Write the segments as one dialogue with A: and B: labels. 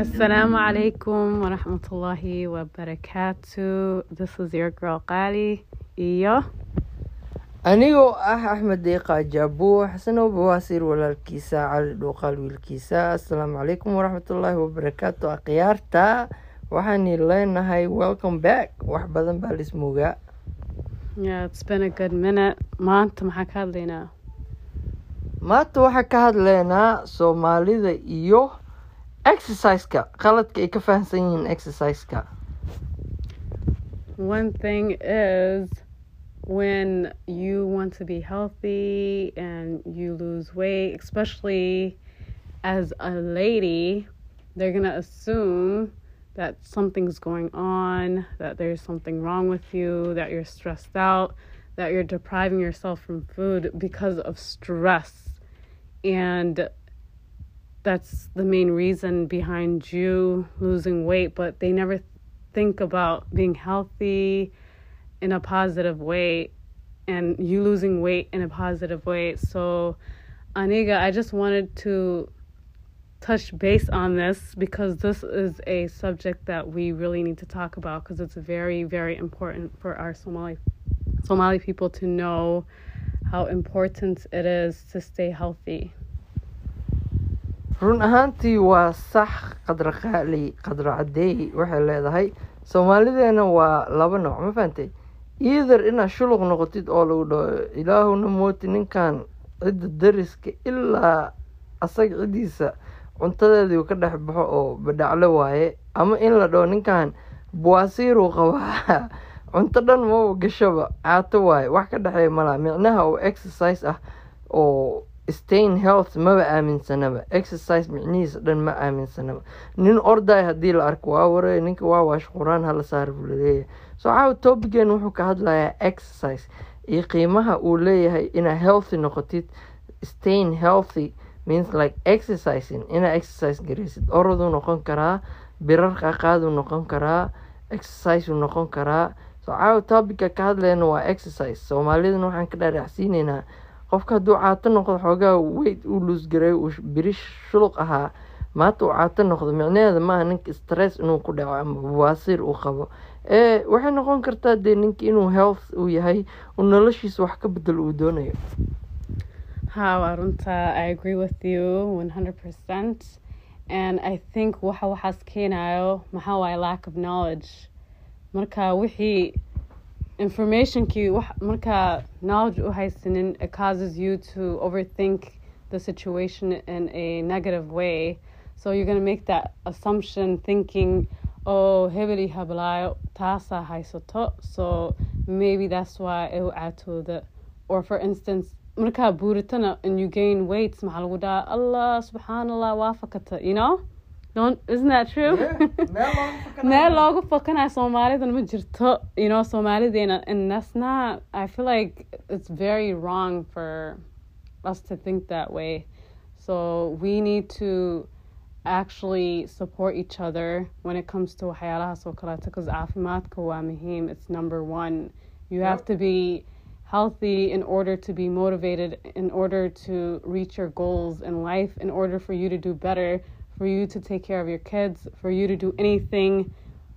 A: Assalamu alaikum wa rahmatullahi wa barakatuh. This is your girl Qali. Iyo.
B: anigoo ah axmed deeqa jaabuux xasanow bawaasiir walaalkiisa cali dhuuqaal wiilkiisa asalaamu calaykum waraxmatullaahi wabarakaatu akhyaarta waxaani leenahay welcome back wax badan baa lismugaa
A: Yeah, it's been a good minute. Maanta maxaa ka hadlaynaa?
B: maanta waxaa ka hadleynaa soomaalida iyo exerciseka qaladka ay ka fahamsan yihiin exerciseka
A: One thing is when you want to be healthy and you lose weight, especially as a lady, they're going to assume that something's going on, that there's something wrong with you, that you're stressed out, that you're depriving yourself from food because of stress. And that's the main reason behind you losing weight, but they never think about being healthy in a positive way and you losing weight in a positive way. So, Aniga, I just wanted to touch base on this because this is a subject that we really need to talk about because it's very, very important for our Somali Somali people to know how important it is to stay healthy.
B: Run ahaantii waa sax qadra qaali qadra cadeey waxay leedahay. Soomaalideena waa laba nooc ma fahantay either inaad shuluq noqotid oo lagu dhaho ilaahuna mooti ninkan cidda dariska ilaa asaga ciddiisa cuntadeedii ka dhex baxo oo badhaclo waaye. Ama in la dhaho ninkan buwaasiiruu qabaa. Cunto dhan maba gashaba caato waaye. Wax ka dhexeeya malaa micnaha oo exercise ah oo stain health maba aaminsanaba exercise micnihiisa dhan ma aaminsanaba nin orday haddii la arko waa warey ninka waa waash quraan hala saar buu la leeyahay so caawa topigan wuxuu ka hadlayaa exercise. Iyo qiimaha uu leeyahay inaa healthy noqotid. Stain healthy means like exercising. Inaa exercise garaysid oroduu noqon karaa birar qaaqaaduu noqon karaa exercise uu noqon karaa. So caawa topica ka hadlayna waa exercise. Soomaalidana waxaan ka dhaadhacsiineynaa qofka hadduu caato noqdo xoogaa weyd uu luusgaray uu biri shuluq ahaa maanta uu caato noqdo micnaheeda maaha ninka stress inuu ku dhaco ama bawaasiir uu qabo ee waxay noqon kartaa dee ninka inuu health uu yahay uu noloshiisa wax ka bedel uu doonayo
A: How Arunta, I agree with you 100%. And I think waxa waxaas keenayo maxaa waaye lack of knowledge. Marka wixii informationkii wax marka knowledge u haysanin it causes you to overthink the situation in a negative way. So you're gonna make that assumption thinking, oh hebeli hablaayo taasa haysato. So maybe that's why to the or for instance markaa buuritana and you gain weight maxaa lagu dhaha allah subxaanallah waa fakata you know don't isn't that true? Meel loogu fakanayo soomaalidan ma jirto you know soomaalideena and that's not i feel like it's very wrong for us to think that way. So we need to actually support each other when it comes to waxyaalahaas oo kaleeto because caafimaadka waa muhiim it's number one. You have to be healthy in order to be motivated, in order to reach your goals in life, in order for you to do better, for you to take care of your kids, for you to do anything.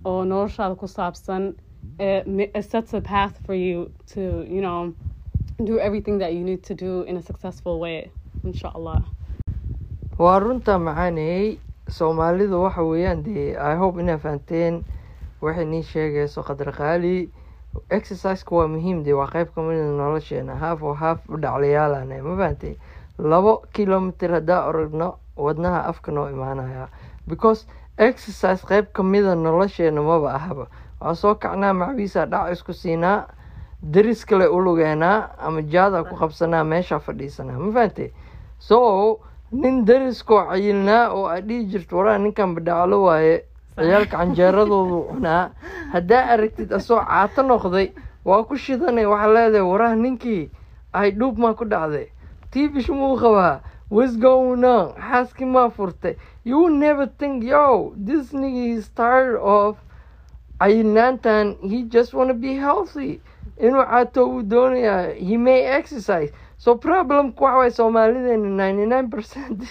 A: Saabsan, it, sets a path for you to, you know, do everything that you need to do in a successful way, inshallah.
B: waa runta macaaney soomaalidu waxa weeyaan dee i hope inaa fahanteen waxay nii sheegayso qadar qaali exerciseka waa muhiim dee waa qeyb kamida nolosheena haaf oo haaf dhaclayaalana ma fahantay labo kilomitr haddaa oragno wadnaha afka noo imaanaya. Because exercise qeyb kamida nolosheena maba ahaba. Waa soo kacnaa macbiisa dhac isku siinaa daris kale u lugeenaa ama jaada ku qabsanaa meesha fadhiisanaa. Ma fahantay so nin dariskoo cayilnaa oo aad dhihi jirto waraa ninkan badhaclo waaye. Ciyaalka canjeeradoodu cunaa. Haddaa aragtid asoo caato noqday waa ku shidanay waxaa leedahay waraha ninkii ay dhuub maa ku dhacday. Tiibish muu qabaa what's going on? Xaaskii maa furtay you never think yo this nigga is tired of cayilnaantan he just wanna be healthy. Inuu caato uu doonayaa he may exercise. So problemka waxa waye soomaalideena ninety nine percent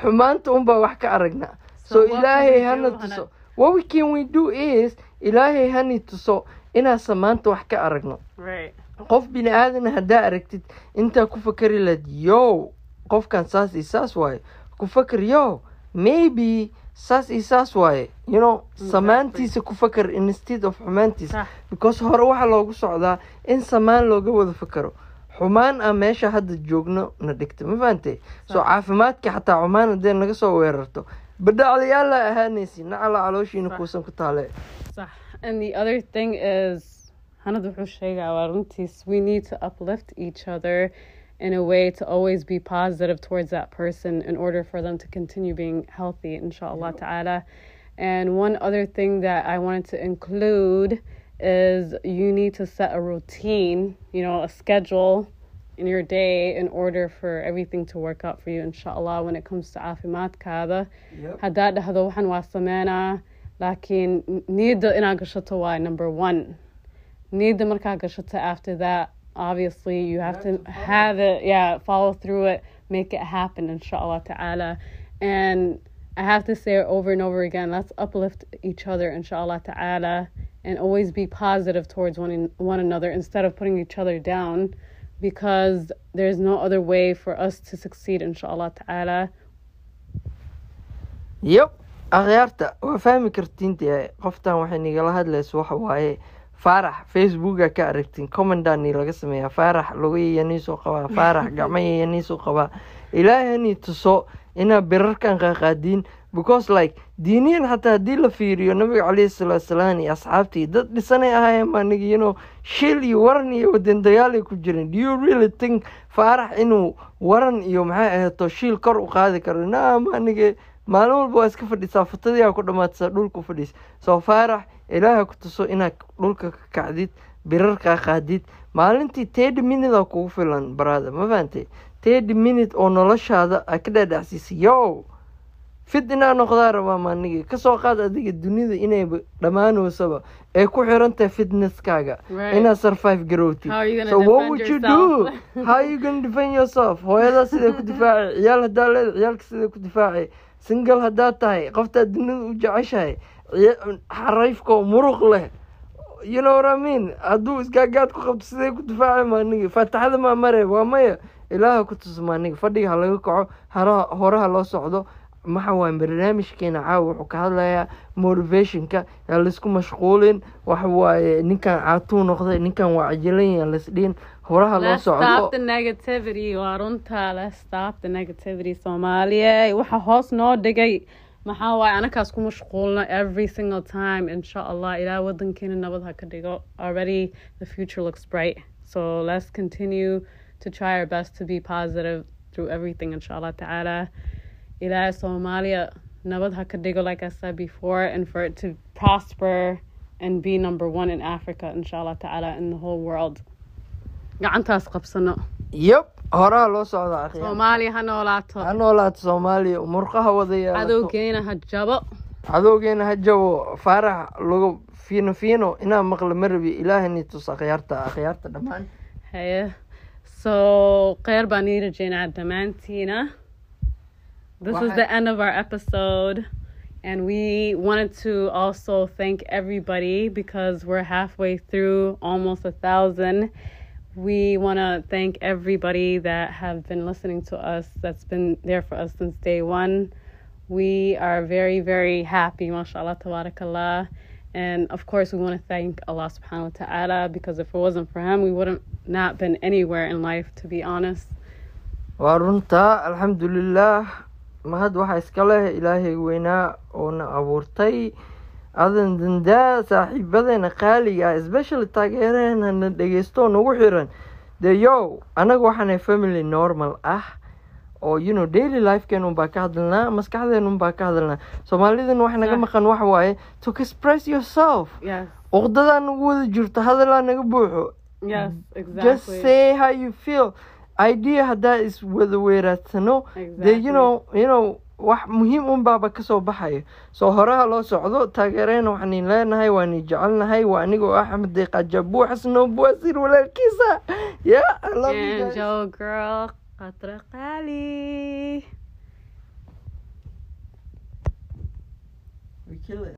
B: xumaanta unbaa wax ka aragnaa so ilaahay hana tuso what we can we do is ilaahay hani tuso inaan samaanta wax ka aragno
A: Right.
B: qof bini aadana haddaa aragtid intaa ku fakari lahayd yo qofkan saas iyo saas waaye ku fakar yo maybe saas iyo saas waaye you know samaantiisa ku fakar instead of xumaantiisa.
A: Sax.
B: because hore waxaa loogu socdaa in samaan looga wada fakaro xumaan ah meesha hadda joogno na dhigta ma fahantay so caafimaadka xataa xumaan hadee naga soo weerarto. Badhacdayaal la ahaanaysi nacala calooshiina kuusan ku taale.
A: صح and the other thing is waa runtiis we need to uplift each other in a way to always be positive towards that person in order for them to continue being healthy inshallah ta'ala. And one other thing that i wanted to include is you need to set a routine you know a schedule in your day in order for everything to work out for you inshallah when it comes to caafimaadkaada haddaad dhahdo waxan waa sameynaa laakiin niyadda inaad gashato waa number one. Niyadda markaa gashato after that obviously you have to have it yeah follow through it make it happen inshallah ta'ala. And I have to say it over and over again let's uplift each other inshallah ta'ala and always be positive towards one, in, one another instead of putting each other down because there's no other way for us to succeed inshallah ta'ala.
B: Yep akhyaarta waa fahmi kartiinta eh? qoftan waxay nigala hadlaysa waxa waaye faarax facebooka ka aragtiin commandani laga sameeyaa. Faarax lugayaniisoo qabaa. Faarax gacmayaniisoo qabaa. Ilaahani tuso inaa birarkan qaqaadiin because like diiniyan xataa haddii la fiiriyo nabiga caleyhi salaatu salaam iyo asxaabtii dad dhisanay ahaayeen baa niga you know shil iyo waran iyo wadan dagaalay ku jireen. Do you really think faarax inuu waran iyo maxay ahaeto shiil kor u qaadi karo? Naam anige maalin walba waa iska fadhisaa fatadiyaa ku dhamaatisa dhulka u fadhiisa soo faarax ilaaha ku tuso inaad dhulka ka kacdid birarkaa qaadid. Maalintii tedi minute kugu filan baraada ma fahantay tedi minute oo noloshaada a ka dhaadhacsiisa yo fid inaa noqdaa rabaa maanigi ka soo qaad adiga dunida inayba dhammaanoysaba ee ku xirantahay fitnesskaaga. Inaad survive garowtid. So what would you do?
A: Yourself?
B: how are you gonna defend yourself? Hooyadaa sidee ku difaacay ciyaal haddaa leeda ciyaalka sidee ku difaacay single haddaa tahay qoftaad dunida u jeceshahay. Oo muruq leh. You know what I mean? Hadduu isgaagaad ku qabto sidee ku difaacay maanigi faataxada maa mare waa maya. Ilaaha ku tuso maanigi fadhiga ha laga kaco horaha loo socdo maxa waay barnaamijkeena caawa wuxuu ka hadlayaa motivationka yaa la isku mashquulin waxa waaye ninkan caatuu noqday ninkan waa cajilan yaa laisdhihin horaha loo
A: Let's stop
B: socdo
A: the negativity waa runta let's stop the negativity soomaaliya waxa hoos noo dhigay. Maxaa waaye anakaas ku mashquulno every single time insha allah ilaa wadankeena nabad ha ka dhigo. Already the future looks bright. So let's continue to try our best to be positive through everything insha allah ta'ala ilaa Somalia nabad ha ka dhigo like I said before and for it to prosper and be number one in Africa inshallah ta'ala in the whole world. Gacantaas qabsano
B: yep. Horaha loo socda
A: Soomaaliya ha noolaato
B: ha noolaato soomaaliya murqaha wada yeelato
A: cadowgeena ha jabo
B: cadowgeena ha jabo faarax lagu fiino fiino inaa maqla ma rabi ilaahani tus akhyaarta akhyaarta dhammaan
A: haye so kheyr baan ii rajeynaa dhammaantiina this is the end of our episode and we wanted to also thank everybody because we're halfway through almost a thousand. We want to thank everybody that have been listening to us that's been there for us since day one. We are very very happy mashallah tabarakallah. And of course we want to thank allah subhanahu wa ta'ala because if it wasn't for him we wouldn't not been anywhere in life to be honest.
B: Waa runtaa alxamdulilaah mahad waxaa iska leh ilaahay weynaa oona abuurtay. Adan dandaa saaxiibadeena qaaliga ah especially taageeraheena na dhegeysto oo nagu xiran. Dee yo anaga waxaana family normal ah oo you know daily lifekeen unbaa ka hadalnaa maskaxdeen unbaa ka hadalnaa. Soomaalidan wax naga maqan waxa waaye to express yourself. Uqdadaa nagu wada jirto hadalaa naga buuxo.
A: Yes
B: just say how you feel idea haddaa is wada weeraadsano dee you know you know wax muhiim un baaba ka soo baxayo soo horaha loo socdo taageereyna waxaan leenahay waani jecelnahay waa anigoo axmed deeqaja buuxasno buwasir walaalkiisa. Ya I love